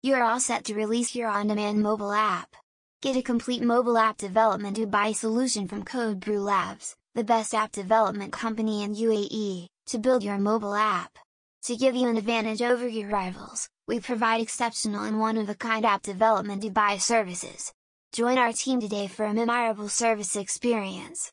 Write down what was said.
You are all set to release your on-demand mobile app. Get a complete mobile app development Dubai solution from Code Brew Labs, the best app development company in UAE, to build your mobile app. To give you an advantage over your rivals, we provide exceptional and one-of-a-kind app development Dubai services. Join our team today for a memorable service experience.